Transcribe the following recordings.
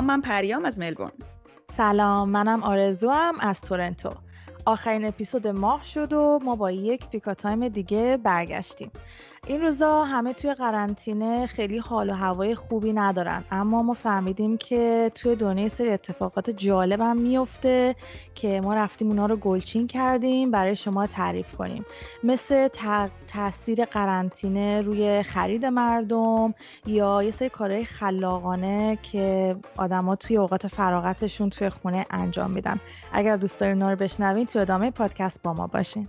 سلام من پریام از ملبورن. سلام منم آرزو هم از تورنتو. آخرین اپیزود ماه شد و ما با یک پیکا تایم دیگه برگشتیم. این روزا همه توی قرنطینه خیلی حال و هوای خوبی ندارن. اما ما فهمیدیم که توی دنیا سری اتفاقات جالب هم میفته که ما رفتیم اونا رو گلچین کردیم برای شما تعریف کنیم. مثل تاثیر قرنطینه روی خرید مردم یا یه سری کارهای خلاقانه که آدما توی اوقات فراغتشون توی خونه انجام میدن. اگر دوست دارین اونا رو بشنوین توی ادامه پادکست با ما باشین.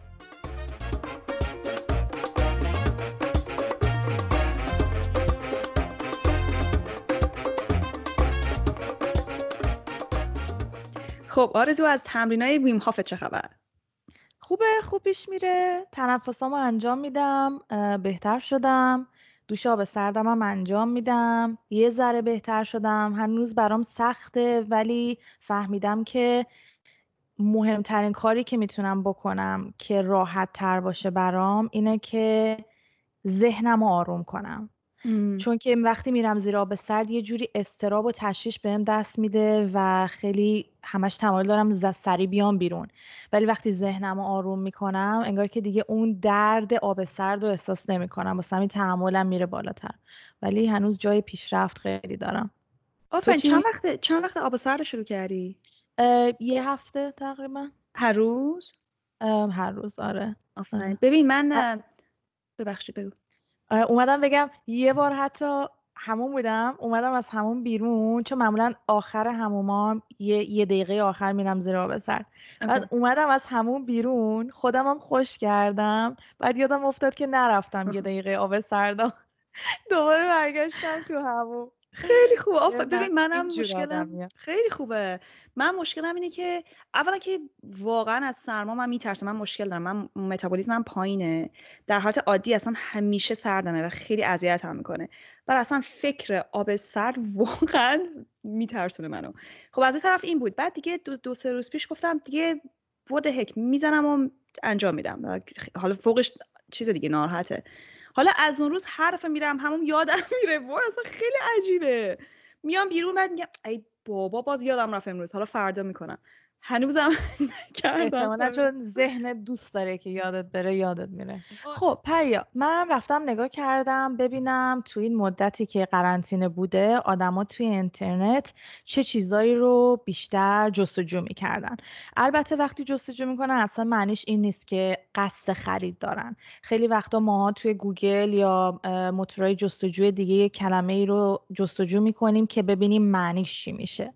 خب آرزو از های ویم هافت چه خبر؟ خوبه خوب پیش میره. تنفسامو انجام میدم بهتر شدم. دوش آب سردم هم انجام میدم. یه ذره بهتر شدم. هنوز برام سخته ولی فهمیدم که مهمترین کاری که می‌تونم بکنم که راحت تر باشه برام اینه که ذهنم رو آروم کنم. چون که وقتی میرم زیر آب سرد یه جوری استراب و تشویش بهم دست میده و خیلی همش تمایل دارم سری بیام بیرون. ولی وقتی ذهنم رو آروم می‌کنم انگار که دیگه اون درد آب سرد رو احساس نمی‌کنم. واسه همین تحملم میره بالاتر. ولی هنوز جای پیشرفت خیلی دارم. آفرین چند وقت چند وقت آب سرد شروع کردی؟ یه هفته تقریبا. هر روز؟ هر روز آره. آفرین. ببین من ببخشید بگو. اومدم بگم یه بار حتی همون بودم اومدم از همون بیرون چون معمولا آخر همومام یه, یه دقیقه آخر میرم زیر آب سرد بعد اومدم از همون بیرون خودم هم خوش کردم. بعد یادم افتاد که نرفتم یه دقیقه آب سرد دوباره برگشتم تو همون خیلی خوبه. آفر ببین منم مشکلم خیلی خوبه. من مشکلم اینه که اولا که واقعا از سرما من میترسم. من مشکل دارم. من متابولیزمم پایینه. در حالت عادی اصلا همیشه سردمه و خیلی اذیت هم می‌کنه. و اصلا فکر آب سرد واقعا میترسونه منو. خب از این طرف این بود. بعد دیگه دو, دو سه روز پیش گفتم دیگه بود هک می‌زنم و انجام میدم. حالا فوقش چیز دیگه ناراحته. حالا از اون روز حرف میرم همون یادم میره. و اصلا خیلی عجیبه. میام بیرون بعد میگم ای بابا باز یادم رفت امروز. حالا فردا می‌کنم. هنوزم نکردم احتمالا چون ذهن دوست داره که یادت بره یادت میره. خب پریا من رفتم نگاه کردم ببینم تو این مدتی که قرنطینه بوده آدما توی اینترنت چه چیزایی رو بیشتر جستجو می‌کردن. البته وقتی جستجو می‌کنن اصلا معنیش این نیست که قصد خرید دارن. خیلی وقتا ما توی گوگل یا موتورهای جستجوی دیگه یه کلمه ای رو جستجو می‌کنیم که ببینیم معنیش چی میشه.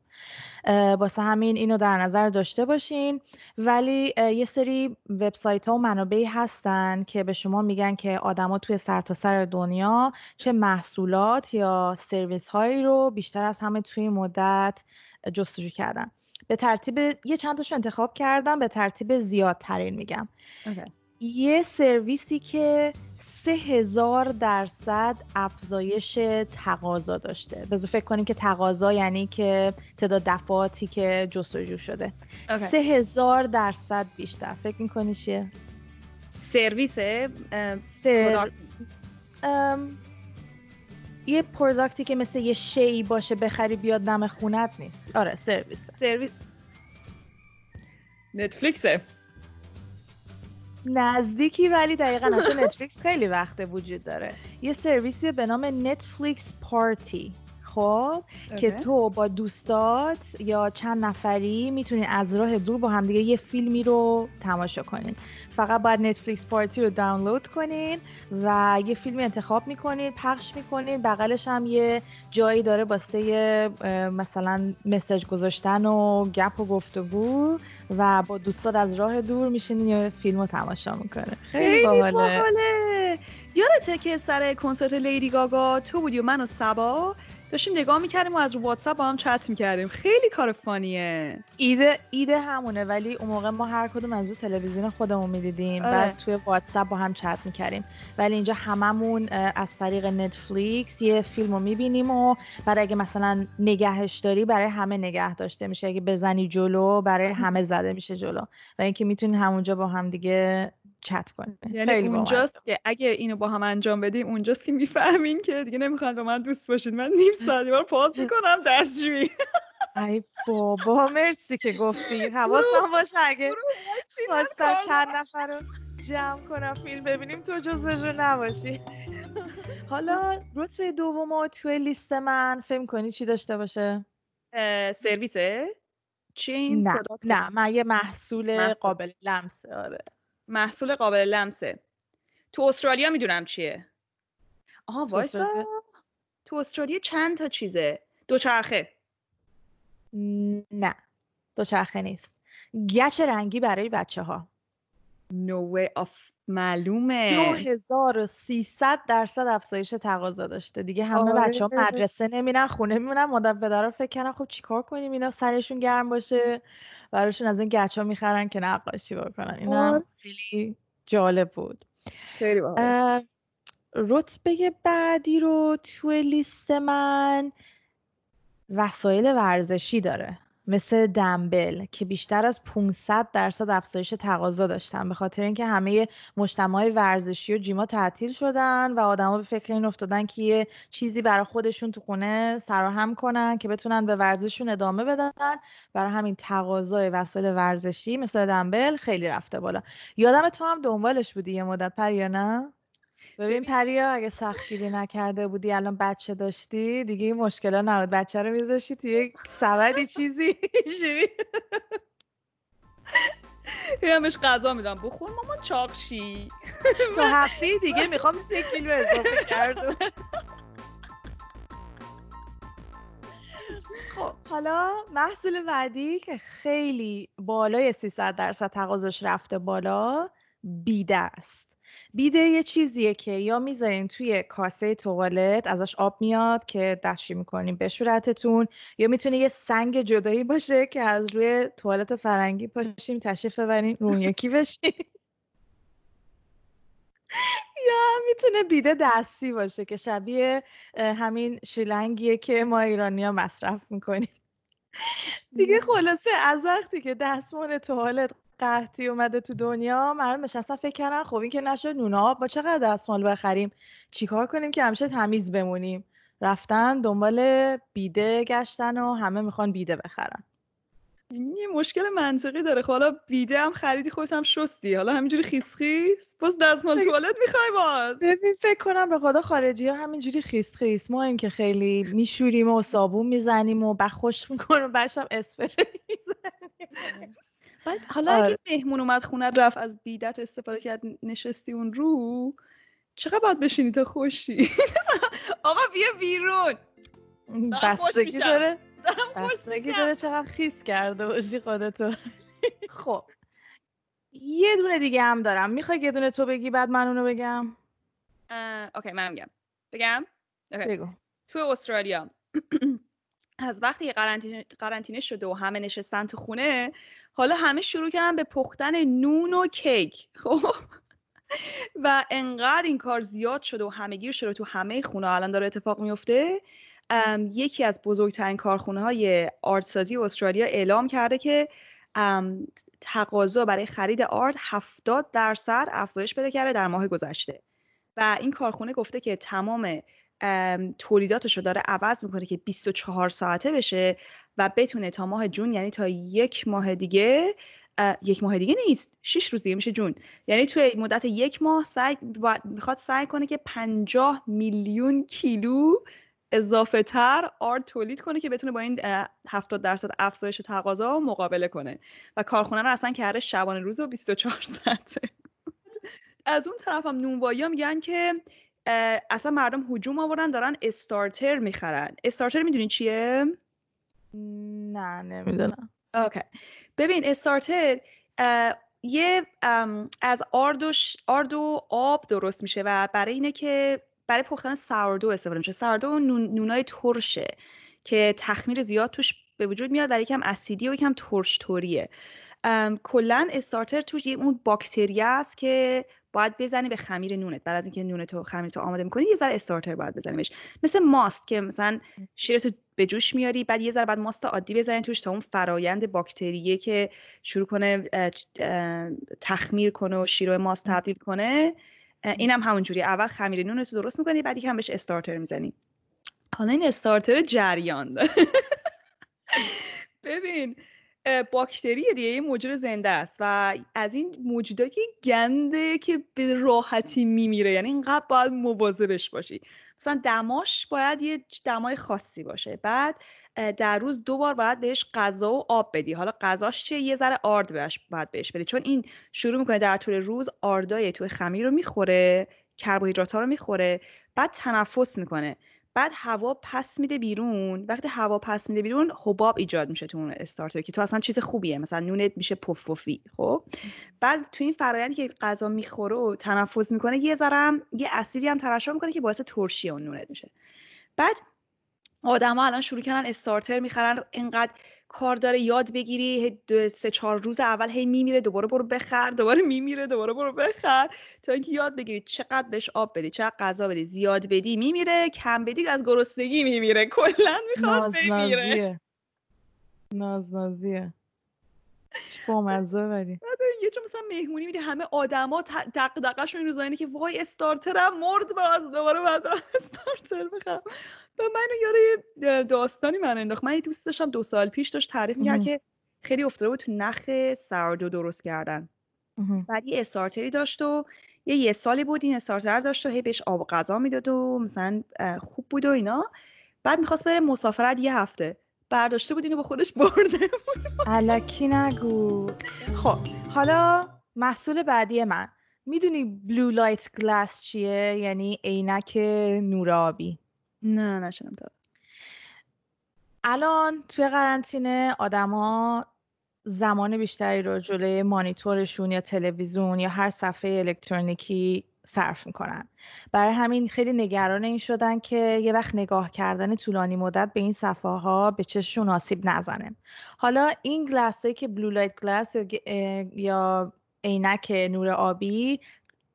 واسه همین اینو در نظر داشته باشین. ولی یه سری وبسایت ها و منابعی هستن که به شما میگن که آدما توی سرتاسر سر دنیا چه محصولات یا سرویس هایی رو بیشتر از همه توی مدت جستجو کردن. به ترتیب یه چند تاشو انتخاب کردم به ترتیب زیادترین میگم. یه سرویسی که سه هزار درصد افزایش تقاضا داشته. بذار فکر کنیم که تقاضا یعنی که تعداد دفعاتی که جستجو شده. سه هزار درصد بیشتر. فکر می‌کنی چیه؟ سرویس سر... یه product ی که مثل یه شی باشه بخری بیاد دم خونت نیست. آره سرویس. سرویس. Netflix ه. نزدیکی ولی دقیقا چون Netflix خیلی وقت وجود داره. یه سرویسی به نام Netflix Party. خب که تو با دوستات یا چند نفری می‌تونین از راه دور با همدیگه یه فیلمی رو تماشا کنین فقط باید نتفلیکس پارتی رو دانلود کنین و یه فیلمی انتخاب می‌کنین پخش می‌کنین بغلش هم یه جایی داره واسه مثلا مسج گذاشتن و گپ و گفتگو و با دوستات از راه دور میشینین یه فیلم رو تماشا می‌کنه خیلی باحاله. یادته که سر کنسرت لیدی گاگا تو بودی و من و سبا داشتیم نگاه می‌کردیم و از رو واتساپ با هم چت می‌کردیم. خیلی کار فانیه. ایده ایده همونه ولی اون موقع ما هر کدوم از رو تلویزیون خودمون می‌دیدیم آره. بعد توی واتساپ با هم چت می‌کردیم. ولی اینجا هممون از طریق نتفلیکس یه فیلم رو می‌بینیم و بعد اگه مثلا نگهش داری برای همه نگه داشته میشه اگه بزنی جلو برای همه زده میشه جلو. و اینکه می‌تونی همونجا با هم دیگه چت کنه. یعنی اونجاست که اگه اینو با هم انجام بدیم اونجاست که می‌فهمین که دیگه نمی‌خوان با من دوست باشید من نیم ساعت بار پاس می‌کنم دستجویی. ای بابا مرسی که گفتی. حواسم باشه اگه خواستم چند نفر رو جمع کنم فیلم ببینیم تو جزشون نباشی. حالا رتبه دوم توی لیست من فیلم کنی چی داشته باشه؟ سرویسه؟ چی نه نه من یه محصول, محصول. قابل لمسه آره. محصول قابل لمسه. تو استرالیا می‌دونم چیه. آها وایسا. تو استرالیا چند تا چیزه؟ دوچرخه نه دوچرخه نیست. گچ رنگی برای بچه ها no way of معلومه. 2300 درصد افزایش تقاضا داشته. دیگه همه آره. بچه ها مدرسه نمیرن خونه میمونن مادر پدرها فکر کنن خب چیکار کنیم؟ اینا سرشون گرم باشه براشون از این گچ ها می‌خرن که نقاشی بکنن. اینا آره. خیلی جالب بود. خیلی رتبه بعدی رو توی لیست من وسایل ورزشی داره. مثل دمبل که بیشتر از 500 درصد افزایش تقاضا داشتن. به خاطر اینکه همه مجتمع ورزشی و جیما تعطیل شدن و آدما به فکر این افتادن که یه چیزی برای خودشون تو خونه سراهم کنن که بتونن به ورزششون ادامه بدن. برای همین تقاضای وسایل ورزشی مثل دمبل خیلی رفته بالا. یادم تو هم دنبالش بودی یه مدت پر یا نه ببین پریا اگه سختگیری نکرده بودی الان بچه داشتی دیگه این مشکل نبود. بچه رو میذاشتی توی یک سبدی چیزی. همش غذا میدم. بخور مامان چاقشی. تو هفته دیگه می‌خوام سه کیلو اضافه کردم. خب حالا محصول بعدی که خیلی بالای 300 درصد تقاضاش رفته بالا بیده است بیده یه چیزیه که یا می‌ذارین توی کاسه توالت ازش آب میاد که دستشی می‌کنین به صورتتون یا می‌تونه یه سنگ جدایی باشه که از روی توالت فرنگی پاشیم تشریف ببرین رون یکی بشین. یا می‌تونه بیده دستی باشه که شبیه همین شیلنگیه که ما ایرانی ها مصرف می‌کنیم. دیگه خلاصه از وقتی که دستمال توالت قحطی اومده تو دنیا مردم اصلا فکر کردن خب این که نشد نونه آب با چقدر دستمال بخریم؟ چیکار کنیم که همیشه تمیز بمونیم؟ رفتن دنبال بیده گشتن و همه می‌خوان بیده بخرن. این یه مشکل منطقی داره. خب حالا بیده هم خریدی خودت هم شستی. حالا همینجوری خیس خیس باز دستمال توالت می‌خوای باز. ببین فکر کنم به خدا خارجی ها همینجوری خیس خیس ما این که خیلی میشوریم و صابون می‌زنیم و بخوش می‌کنیم بشم اسپری می‌زنیم. بعد حالا اگه آره. مهمون اومد خونه رفت از بیدت استفاده کرد نشستی اون رو چقدر باید بشینی تا خوشی؟ آقا بیا بیرون. بستگی داره بستگی داره چقدر خیس کرده باشی خودتو. خب. یه دونه دیگه هم دارم. می‌خوای یه دونه تو بگی بعد من اونو بگم؟ اوکی من میگم. بگم؟ بگو. تو استرالیا از وقتی قرنطینه شده و همه نشستن تو خونه حالا همه شروع کردن به پختن نون و کیک. خب. و انقدر این کار زیاد شده و همه گیر شده تو همه خونه. الان داره اتفاق میفته. یکی از بزرگترین کارخونه های آرتسازی استرالیا اعلام کرده که تقاضا برای خرید آرت 70 درصد افزایش پیدا کرده در ماه گذشته. و این کارخونه گفته که تمام تولیداتش رو داره عوض می‌کنه که 24 ساعته بشه. و بتونه تا ماه جون یعنی تا یک ماه دیگه یک ماه دیگه نیست شش روز دیگه میشه جون. یعنی توی مدت یک ماه سعی می‌خواد سعی کنه که 50 میلیون کیلو اضافه تر آرد تولید کنه که بتونه با این 70 درصد افزایش تقاضا مقابله کنه. و کارخونه رو اصلا کرده شبانه روز و 24 ساعته. از اون طرف هم نونوایی میگن که اصلا مردم هجوم آوردن دارن استارتر می‌خرن. استارتر می‌دونی چیه؟ نه نمی‌دونم. اوکی. ببین استارتر یه از آرد و, آرد و آب درست میشه و برای اینه که برای پختن ساردو استفاده میشه. ساردو نون، نونای ترشه که تخمیر زیاد توش به وجود میاد و یکم اسیدی و یکم ترش توریه کلا استارتر توش یه اون باکتری است که باید بزنی به خمیر نونت. بعد از اینکه نونت و خمیرتو آماده می‌کنی یه ذره استارتر باید بزنیمش. مثل ماست که مثلا شیرتو به جوش میاری بعد یه ذره بعد ماست عادی بزنی توش تا اون فرایند باکتریه که شروع کنه تخمیر کنه و شیر ماست تبدیل کنه. اینم هم همونجوری اول خمیر نونت رو درست می‌کنی بعد هم بهش استارتر می‌زنی. حالا این استارتر جریان داره. ببین باکتری دیگه یه موجود زنده است و از این موجوداتی گنده که به راحتی میمیره یعنی اینقدر باید مواظبش باشی. مثلا دماش باید یه دمای خاصی باشه. بعد در روز دو بار باید بهش غذا و آب بدی. حالا غذاش چیه؟ یه ذره آرد بهش باید بهش بدی. چون این شروع می‌کنه در طول روز آردای توی خمیر رو می‌خوره کربوهیدرات ها رو می‌خوره بعد تنفس می‌کنه. بعد هوا پس میده بیرون. وقتی هوا پس میده بیرون حباب ایجاد میشه تو اون استارتر که تو اصلا چیز خوبیه. مثلا نونت میشه پف پفی خب؟ بعد تو این فرآیندی که غذا می‌خوره و تنفس می‌کنه یه ذره یه اسیدی هم ترشح می‌کنه که باعث ترشی اون نونت میشه. بعد آدما الان شروع کردن استارتر می‌خرن اینقدر کار داره یاد بگیری سه چهار روز اول هی میمیره دوباره برو بخر دوباره میمیره دوباره برو بخر. تا اینکه یاد بگیری چقدر بهش آب بدی چقدر غذا بدی زیاد بدی میمیره کم بدی از گرسنگی میمیره. کلا می‌خواد بمیره. ناز نازیه. بامزه ولی. یه جا مثلا مهمونی میده همه آدما دغدغه‌شون این روزا که وای استارترم مرد باز دوباره بعد استارتر بخرم و منو یاره داستانی من انداخت. من یه دوست داشتم دو سال پیش داشت تعریف می‌کرد که خیلی افتاده بود تو نخ سردو درست کردن. بعد یه استارتری داشت و یه یه سالی بود این استارتر داشت و هی بهش آب و غذا می‌داد و مثلا خوب بود و اینا. بعد می‌خواست بره مسافرت یه هفته. برداشته بود اینو با خودش برده بود. علکی نگو. خب حالا محصول بعدی من. می‌دونی بلو لایت گلاس چیه؟ یعنی عینک نورابی. نه نشنم تا الان توی قرنطینه آدما زمان بیشتری رو جلوی مانیتورشون یا تلویزیون یا هر صفحه الکترونیکی صرف می‌کنن. برای همین خیلی نگران این شدن که یه وقت نگاه کردن طولانی مدت به این صفحه ها به چششون آسیب نزنه. حالا این glass که blue light glass یا عینک نور آبی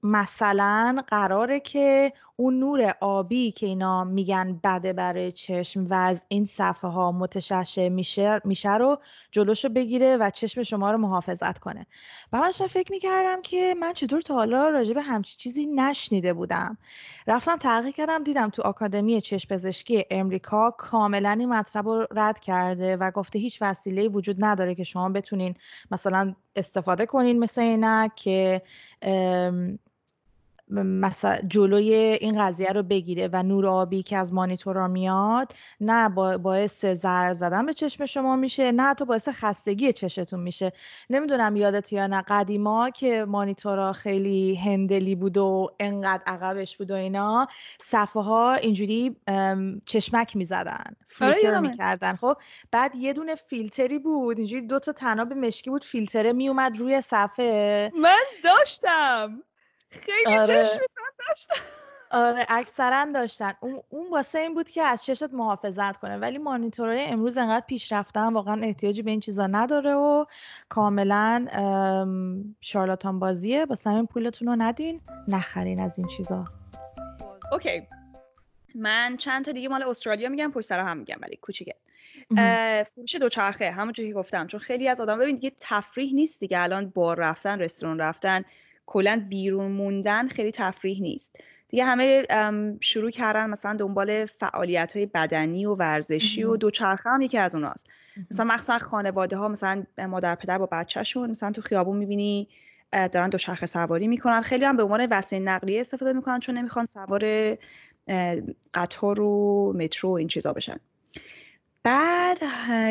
مثلا قراره که اون نور آبی که اینا میگن بده برای چشم و از این صفحه ها متشعشع میشه, میشه رو جلوشو بگیره و چشم شما رو محافظت کنه. و من فکر می‌کردم که من چطور تا حالا راجع به همچی چیزی نشنیده بودم. رفتم تحقیق کردم دیدم تو آکادمی چشم پزشکی امریکا کاملا این مطلب رو رد کرده و گفته هیچ وسیله وجود نداره که شما بتونین مثلا استفاده کنین مثل اینک که مثلا جلوی این قضیه رو بگیره و نور آبی که از مانیتورا میاد نه باعث زر زدن به چشم شما میشه نه حتی باعث خستگی چشتون میشه. نمی‌دونم یادت یا نه قدیما که مانیتورا خیلی هندلی بود و انقدر عقبش بود و اینا صفحه ها اینجوری چشمک می‌زدن آره، فیلتر می‌کردن. خب بعد یه دونه فیلتری بود اینجوری دو تا تناب مشکی بود فیلتره میومد روی صفحه. من داشتم. خیلی آره. داشتن آره اکثرا داشتن. اون, اون واسه این بود که از چشت محافظت کنه. ولی مانیتورهای امروز انقدر پیشرفتن واقعا احتیاجی به این چیزا نداره و کاملا شارلاتان بازیه با همین پولتون رو ندین نخرین از این چیزا. اوکی. من چند تا دیگه مال استرالیا میگم پشت سر هم میگم ولی کوچیکه. فروش دوچرخه همونجوری که گفتم. چون خیلی از آدم ببین دیگه تفریح نیست دیگه. الان بار رفتن رستوران رفتن کلا بیرون موندن خیلی تفریح نیست. دیگه همه شروع کردن مثلا دنبال فعالیت های بدنی و ورزشی و دوچرخه هم یکی از اوناست. مثلا مخصوصا خانواده ها مثلا مادر پدر با بچهشون مثلا تو خیابون می‌بینی دارن دوچرخه سواری می‌کنن. خیلی هم به عنوان وسیله نقلیه استفاده می‌کنن چون نمی‌خوان سوار قطار و مترو و این چیزا بشن. بعد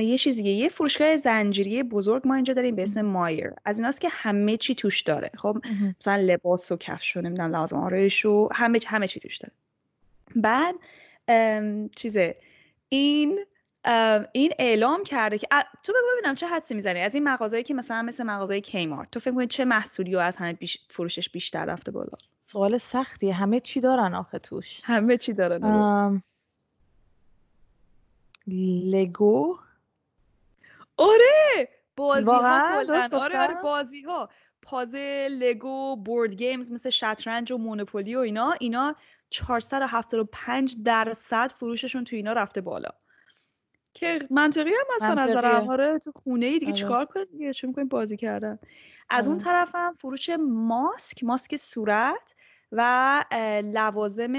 یه چیز دیگه یه فروشگاه زنجیری بزرگ ما اینجا داریم به اسم مایر. از ایناست که همه چی توش داره. خب مثلا لباس و کفش و نمی‌دونم لازم آرایش و همه همه چی توش داره. بعد چیزه این این اعلام کرده که تو بگو ببینم چه حدسی می‌زنی؟ از این مغازهایی که مثلا مثل مغازه کیمارت تو فکر کنی چه محصولی و از همه فروشش بیشتر رفته بالا؟ سوال سختیه. همه چی دارن آخه توش. همه چی دارن لگو. آره بازی ها آره آره بازی ها پازل لگو بورد گیمز مثل شطرنج و مونوپولی و اینا. اینا 475 درصد فروششون تو اینا رفته بالا. که منطقی هم مثلا نظرم. آره تو خونه ای دیگه آره. چیکار کنید دیگه؟ چه می‌کنید بازی کردن؟ از اون آره. طرف هم فروش ماسک ماسک صورت و لوازم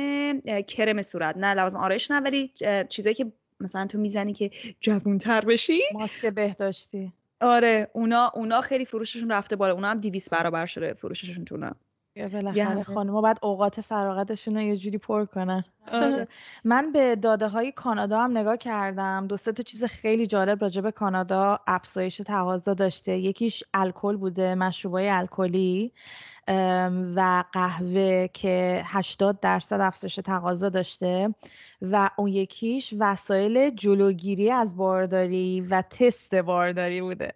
کرم صورت. نه لوازم آرایش نه ولی چیزایی که مثلا تو می‌زنی که جوونتر بشی؟ ماسک بهداشتی. آره اونا اونا خیلی فروششون رفته بالا. اونا هم 200 برابر شده فروششون تو اونا. بالاخره خانم باید اوقات فراغتشون رو یه جوری پر کنن. آره. من به داده های کانادا هم نگاه کردم. دو تا چیز خیلی جالب راجع به کانادا افزایش تقاضا داشته. یکیش الکل بوده مشروبای الکلی. و قهوه که 80 درصد افزایش تقاضا داشته و اون یکیش وسایل جلوگیری از بارداری و تست بارداری بوده.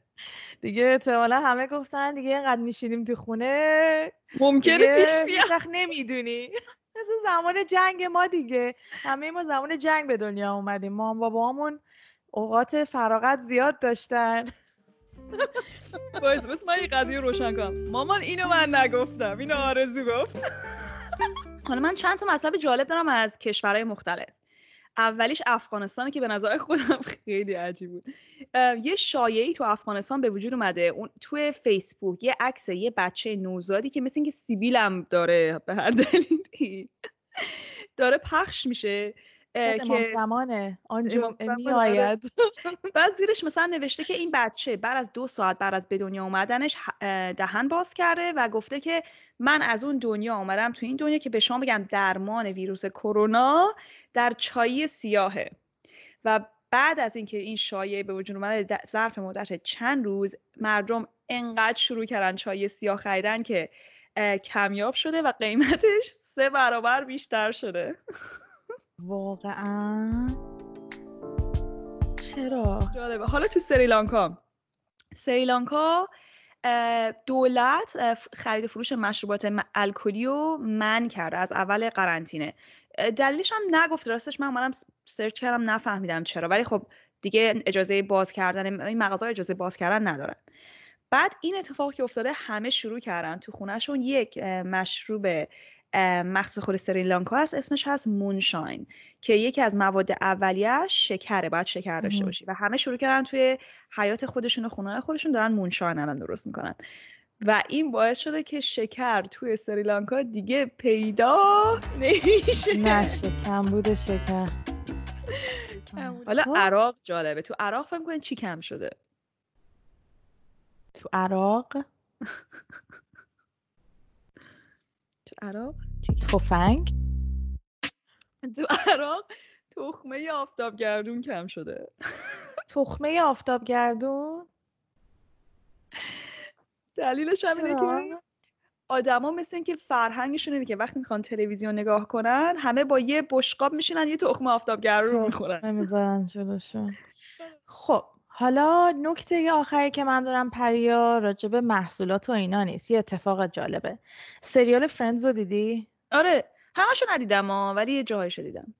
دیگه احتمالا همه گفتن دیگه اینقدر میشینیم تو خونه. ممکنه پیش بیاد. نمی‌دونی. مثل زمان جنگ ما دیگه. همه ما زمان جنگ به دنیا اومدیم. ما بابامون اوقات فراغت زیاد داشتن. باید بس من یه قضیه روشن کنم. مامان اینو من نگفتم اینو آرزو گفت. حالا من چند تا مذهب جالب دارم از کشورهای مختلف. اولیش افغانستانه که به نظر خودم خیلی عجیب بود. یه شایعی تو افغانستان به وجود اومده. اون توی فیسبوک یه عکس یه بچه نوزادی که مثل اینکه سیبیلم داره به هر دلیلی داره پخش میشه. که زمانه. آنجا می آید بعد زیرش مثلا نوشته که این بچه بعد از دو ساعت بعد از به دنیا اومدنش دهن باز کرده و گفته که من از اون دنیا آمدم تو این دنیا که به شما بگم درمان ویروس کرونا در چایی سیاهه. و بعد از اینکه این شایعه به وجود اومده ظرف مدت چند روز مردم انقدر شروع کردن چای سیاه خریدن که کمیاب شده و قیمتش سه برابر بیشتر شده. واقعا. چرا؟ جالبه. حالا تو سریلانکا. سریلانکا دولت خرید فروش مشروبات الکلی رو من کرده از اول قرنطینه. دلیلش هم نگفت. راستش من منم سرچ کردم نفهمیدم چرا. ولی خب دیگه اجازه باز کردن این مغازه اجازه باز کردن ندارن. بعد این اتفاق که افتاده همه شروع کردن تو خونهشون یک مشروب مخصوص خود سریلانکا هست اسمش هست مونشاین که یکی از مواد اولیه‌اش شکره باید شکر داشته باشی. و همه شروع کردن توی حیات خودشون و خونه خودشون دارن مونشاین الان درست می‌کنن. و این باعث شده که شکر توی سریلانکا دیگه پیدا نمیشه. نه شکم بوده شکر. حالا خب. عراق جالبه. تو عراق فکر کنید چی کم شده؟ تو عراق؟ عراق تفنگ؟ تو عراق تخمه آفتابگردون کم شده. تخمه آفتابگردون؟ دلیلش هم اینه که آدما مثل اینکه فرهنگشون اینه که وقتی می‌خوان تلویزیون نگاه کنن همه با یه بشقاب میشینن یه تخم آفتابگردون خب، می‌خورن. نمی‌ذارن جلوشون. خب حالا نکته آخری که من دارم پریا راجب محصولات و اینا نیست. یه اتفاق جالبه. سریال Friends رو دیدی؟ آره همشو ندیدم ولی یه جاهایشو دیدم.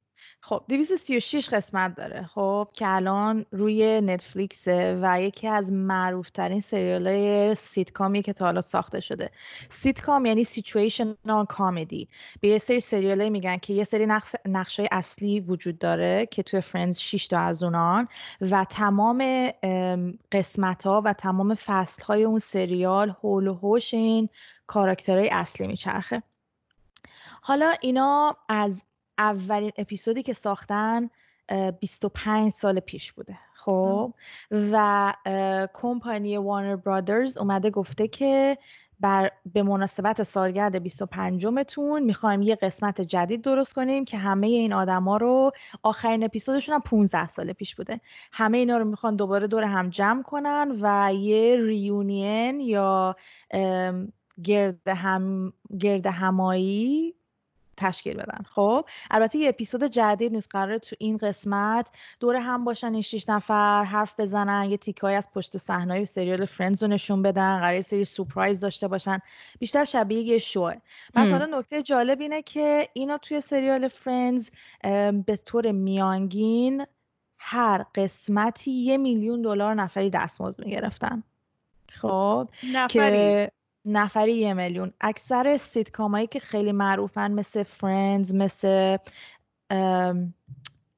خب 236 قسمت داره. خب که الان روی Netflix ه و یکی از معروفترین سریال های سیتکامی که تا حالا ساخته شده. سیتکام یعنی situational comedy به یه سری سریال میگن که یه سری نقش های اصلی وجود داره که توی فرندز 6 تا از اونان و تمام قسمت ها و تمام فصل های اون سریال هول و هوش این کاراکترهای اصلی میچرخه. حالا اینا از اولین اپیزودی که ساختن 25 سال پیش بوده. خب؟ و کمپانی وارنر برادرز اومده گفته که بر به مناسبت سالگرد 25 متون می‌خوایم یه قسمت جدید درست کنیم که همه این آدما رو آخرین اپیزودشون هم 15 سال پیش بوده. همه اینا رو می‌خوان دوباره دور هم جمع کنن و یه ریونین یا گرد هم گرد همایی تشکیل بدن. خب البته یه اپیزود جدید نیست قراره تو این قسمت دور هم باشن این شیش نفر حرف بزنن یه تیکای از پشت صحنه سریال فرندز رو نشون بدن قراره سری سورپرایز داشته باشن. بیشتر شبیه یه شوه. بعد حالا نکته جالب اینه که اینا توی سریال Friends به طور میانگین هر قسمتی یه میلیون دلار نفری دستمزد می‌گرفتن. خب نفری. نفری یه میلیون. اکثر سیتکامایی که خیلی معروفن مثل Friends مثل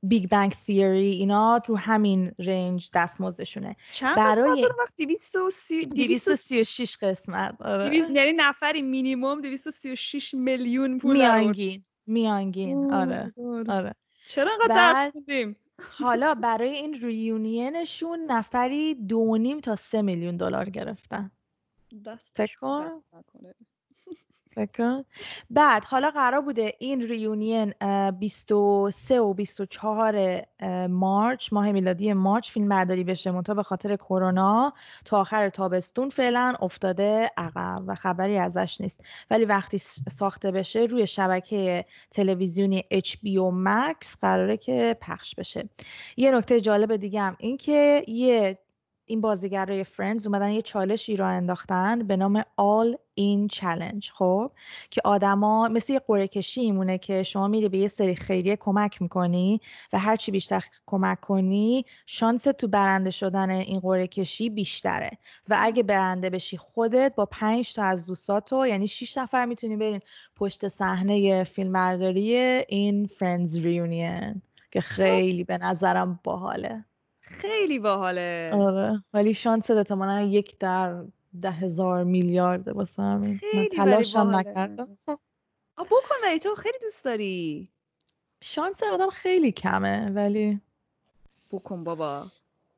Big Bang Theory اینا تو همین رنج دستمزدشونه. چند برای وقت؟ 236 قسمت آره. یعنی نفری مینیمم 236 میلیون پول میانگین. میانگین آره. آره. چرا انقدر درس حالا برای این ریونینشون نفری دو نیم تا سه میلیون دلار گرفتن. فکر کن بعد حالا قرار بوده این ریونین 23 و 24 مارچ ماه میلادی مارچ فیلم برداری بشه. منتها به خاطر کرونا تا آخر تابستون فعلا افتاده عقب و خبری ازش نیست. ولی وقتی ساخته بشه روی شبکه تلویزیونی HBO Max قراره که پخش بشه. یه نکته جالب دیگه هم این که یه این بازیگرای فرندز اومدن یه چالشی را انداختن به نام All In Challenge خب؟ که آدما مثل یه قرعه کشی ایمونه که شما میری به یه سری خیریه کمک می‌کنی و هرچی بیشتر کمک کنی شانس تو برنده شدن این قرعه کشی بیشتره. و اگه برنده بشی خودت با پنج تا از دوستاتو یعنی 6 نفر می‌تونی برین پشت صحنه فیلمبرداری این فرندز ریونین که خیلی به نظرم باحاله. خیلی باحاله. آره. ولی شانس احتمالا یک در ده هزار میلیارده واسه همین. من تلاشم نکردم. بکن ولی تو خیلی دوست داری. شانس آدم خیلی کمه ولی بکن بابا.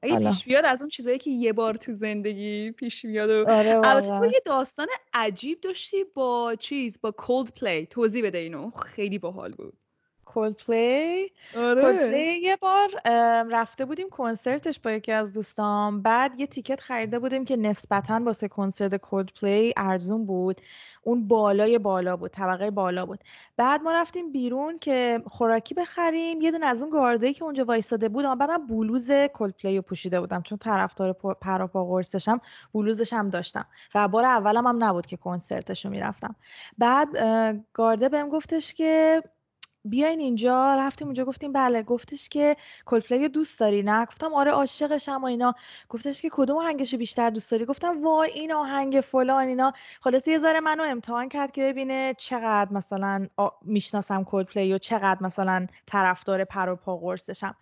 اگه پیش بیاد از اون چیزایی که یه بار تو زندگی پیش میاد و آره البته تو یه داستان عجیب داشتی با چیز با Coldplay توضیح بده اینو. خیلی باحال بود. Coldplay آره. یه بار رفته بودیم کنسرتش با یکی از دوستام. بعد یه ticket خریده بودیم که نسبتا واسه کنسرت Coldplay ارزون بود. اون بالای بالا بود طبقه بالا بود. بعد ما رفتیم بیرون که خوراکی بخریم. یه دونه از اون گارده که اونجا وایستاده بود اما من بلوز Coldplay رو پوشیده بودم. چون طرفدار پراپا قرصشم بلوزشم داشتم. و بار اولم هم نبود که کنسرتش رو می‌رفتم. بعد گارده بهم گفتش که بیاین اینجا. رفتیم اونجا گفتیم بله. گفتش که کلپلی دوست داری نه؟ گفتم آره عاشقشم و اینا. گفتش که کدوم آهنگشو بیشتر دوست داری؟ گفتم وای این آهنگ فلان اینا. خلاص یه ذره منو امتحان کرد که ببینه چقدر مثلا می‌شناسم کلپلی و چقدر مثلا طرفدار پر و پا قرصشم.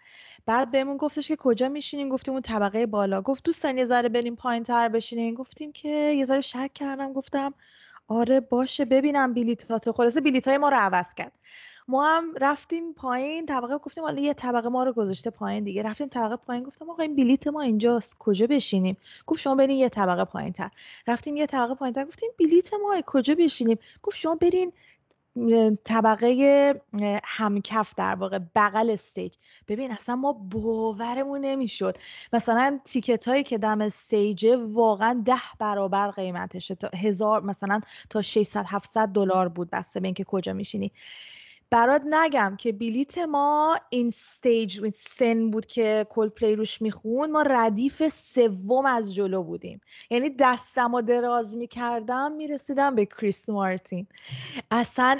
بعد بهمون گفتش که کجا میشینیم؟ گفتیم اون طبقه بالا. گفت دوستان یه ذره بریم پایین تر بشینیم گفتیم که یه ذره شک کردم. گفتم آره باشه. ببینم بلیطاتو خلاصه بلیطای ما رو عوض کرد. ما هم رفتیم پایین طبقه گفتیم حالا یه طبقه ما رو گذاشته پایین دیگه. رفتیم طبقه پایین گفتم آقا این بلیت ما اینجاست کجا بشینیم؟ گفت شما برین یه طبقه پایین تر رفتیم یه طبقه پایین تر گفتیم بلیت ما کجا بشینیم؟ گفت شما برین طبقه همکف در واقع بغل stage. ببین اصلا ما باورمون نمی‌شد. مثلا ticket هایی که دم stage واقعا ده برابر قیمتشه. تا هزار مثلا تا 600 700 دلار بود بسته به اینکه کجا میشینی. برات نگم که بلیت ما این stage سن بود که Coldplay روش میخونه ما ردیف سوم از جلو بودیم. یعنی دستم و دراز می‌کردم می‌رسیدم به کریس مارتین. اصلا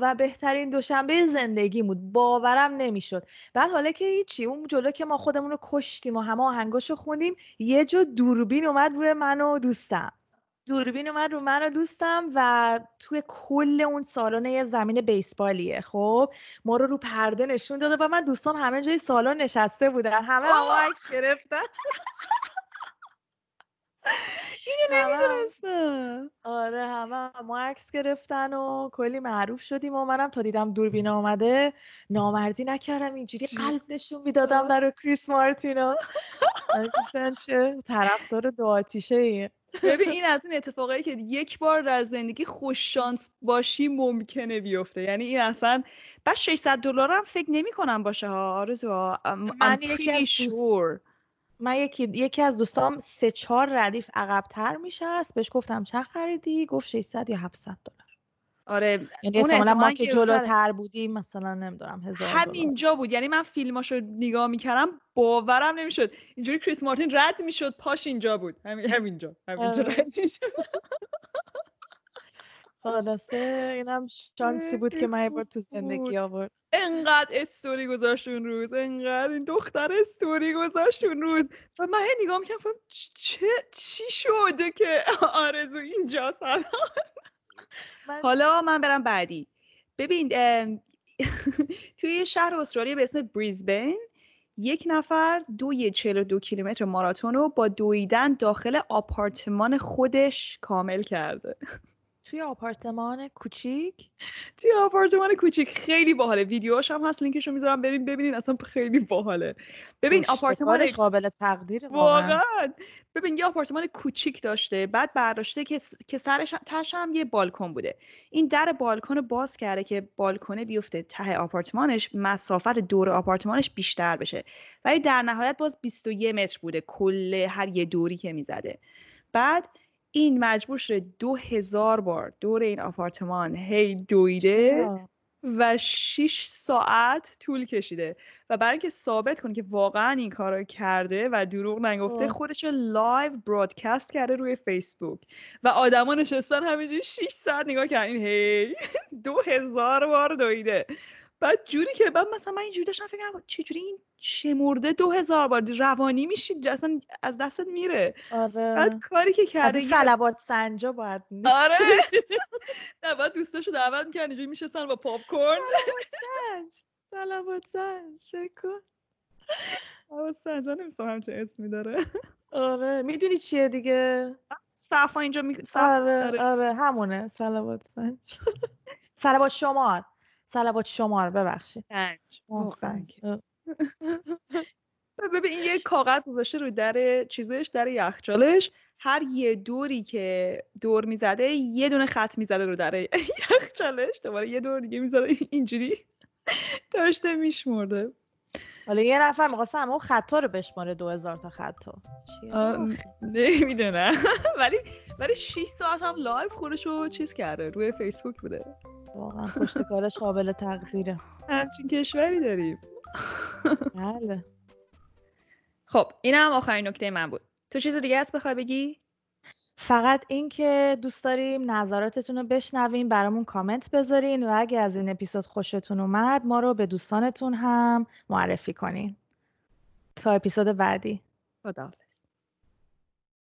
و بهترین دوشنبه زندگی بود. باورم نمی‌شد. بعد حالا که هیچی اون جلو که ما خودمون رو کشتیم و همه آهنگاشو خوندیم یه جا دوربین اومد روی من و دوستم. دوربین اومد رو من رو دوستم و توی کل اون سالن یه زمین بیسبالیه خب؟ ما رو رو پرده نشون داده و من دوستان همه جای سالن نشسته بودن. همه همه عکس گرفتن. اینو نمی‌دونستم. آره همه ما عکس گرفتن و کلی معروف شدیم و منم تا دیدم دوربین آمده نامردی نکردم اینجوری قلب نشون می‌دادم برای کریس مارتینا چه؟ طرفدار دو آتیشه ببین این از این اتفاقایی که یک بار در زندگی خوش شانس باشی ممکنه بیفته. یعنی این اصلا بعد 600 دلار هم فکر نمی کنم باشه ها آرزو من یکی از دوست... من یکی یکی از دوستام سه چهار ردیف عقبتر میشه بهش گفتم چه خریدی؟ گفت 600 یا 700 دلار. آره یعنی احتمالا ما که جلوتر بودیم مثلا نمی‌دونم هزار همینجا بود یعنی من فیلماشو نگاه می‌کردم باورم نمی‌شد. اینجوری کریس مارتین رد می‌شد پاش اینجا بود. همین همینجا همینجا آره. رد می‌شد. خلاصه اینم شانسی بود که من بار تو زندگی آورد. انقدر استوری گذاشت اون روز انقدر این دختر استوری گذاشت اون روز. و من نگاه می‌کنم چه چی شده که آرزو اینجا حالا من برم بعدی. ببین توی شهر استرالیا به اسم بریزبن یک نفر دوی 42 کیلومتر ماراتون رو با دویدن داخل آپارتمان خودش کامل کرده. توی آپارتمان کوچیک؟ توی آپارتمان کوچیک. خیلی باحاله. ویدیوهاش هم هست. لینکشو می‌ذارم. بریم ببینین. اصلا خیلی باحاله. ببین آپارتمان قابل تقدیر واقعا. ببین یه آپارتمان کوچیک داشته. بعد برداشته که که سرش تاش هم یه بالکن بوده. این در بالکن باز کرده که بالکنه بیفته. ته آپارتمانش مسافت دور آپارتمانش بیشتر بشه. ولی در نهایت باز 21 متر بوده. کل هر یه دوری که می‌زده. بعد این مجبور شده دو هزار بار دور این آپارتمان هی دویده و 6 ساعت طول کشیده و برای اینکه ثابت کنه که واقعا این کار رو کرده و دروغ نگفته خودش live broadcast کرده روی فیسبوک و آدما نشستن همینجوری 6 ساعت نگاه کردن. هی دو هزار بار دویده. بعد جوری که بعد مثلا من اینجوری داشتم فکر چجوری این شمرده دو هزار بار روانی میشید اصلا از دستت میره. آره. بعد کاری که کرده صلوات سنجا باید آره. نه بعد دوستاشو دعوت می‌کرد اینجوری میشستن با پاپ کورن سنج. سلوات سنج فکر سلوات سنجا نمیستم همچه اسمی داره. آره. می‌دونی چیه دیگه؟ صفا اینجا می... آره آره. همونه. سلوات سنج. سلوات شمار سلوات شمار ببخشید. ببین این یه کاغذ گذاشته روی در چیزش در یخچالش. هر یه دوری که دور می‌زده یه دونه خط می‌زده رو در یخچالش. دوباره یه دور دیگه می‌زده اینجوری داشته میشمرده. حالا یه نفر می‌خواسته همه خطا رو بشماره دو هزار تا خطا نمی‌دونم. ولی ولی 6 ساعت هم live خودش رو چیز کرده روی فیسبوک بوده. واقعا پشت کارش قابل تقدیره همچین کشوری داریم. بله. خب این هم آخرین نکته من بود. تو چیز دیگه هست بخوای بگی؟ فقط این که دوست داریم نظراتتون رو بشنویم برامون کامنت بذارین و اگه از این اپیزود خوشتون اومد ما رو به دوستانتون هم معرفی کنین. تا اپیزود بعدی. خدا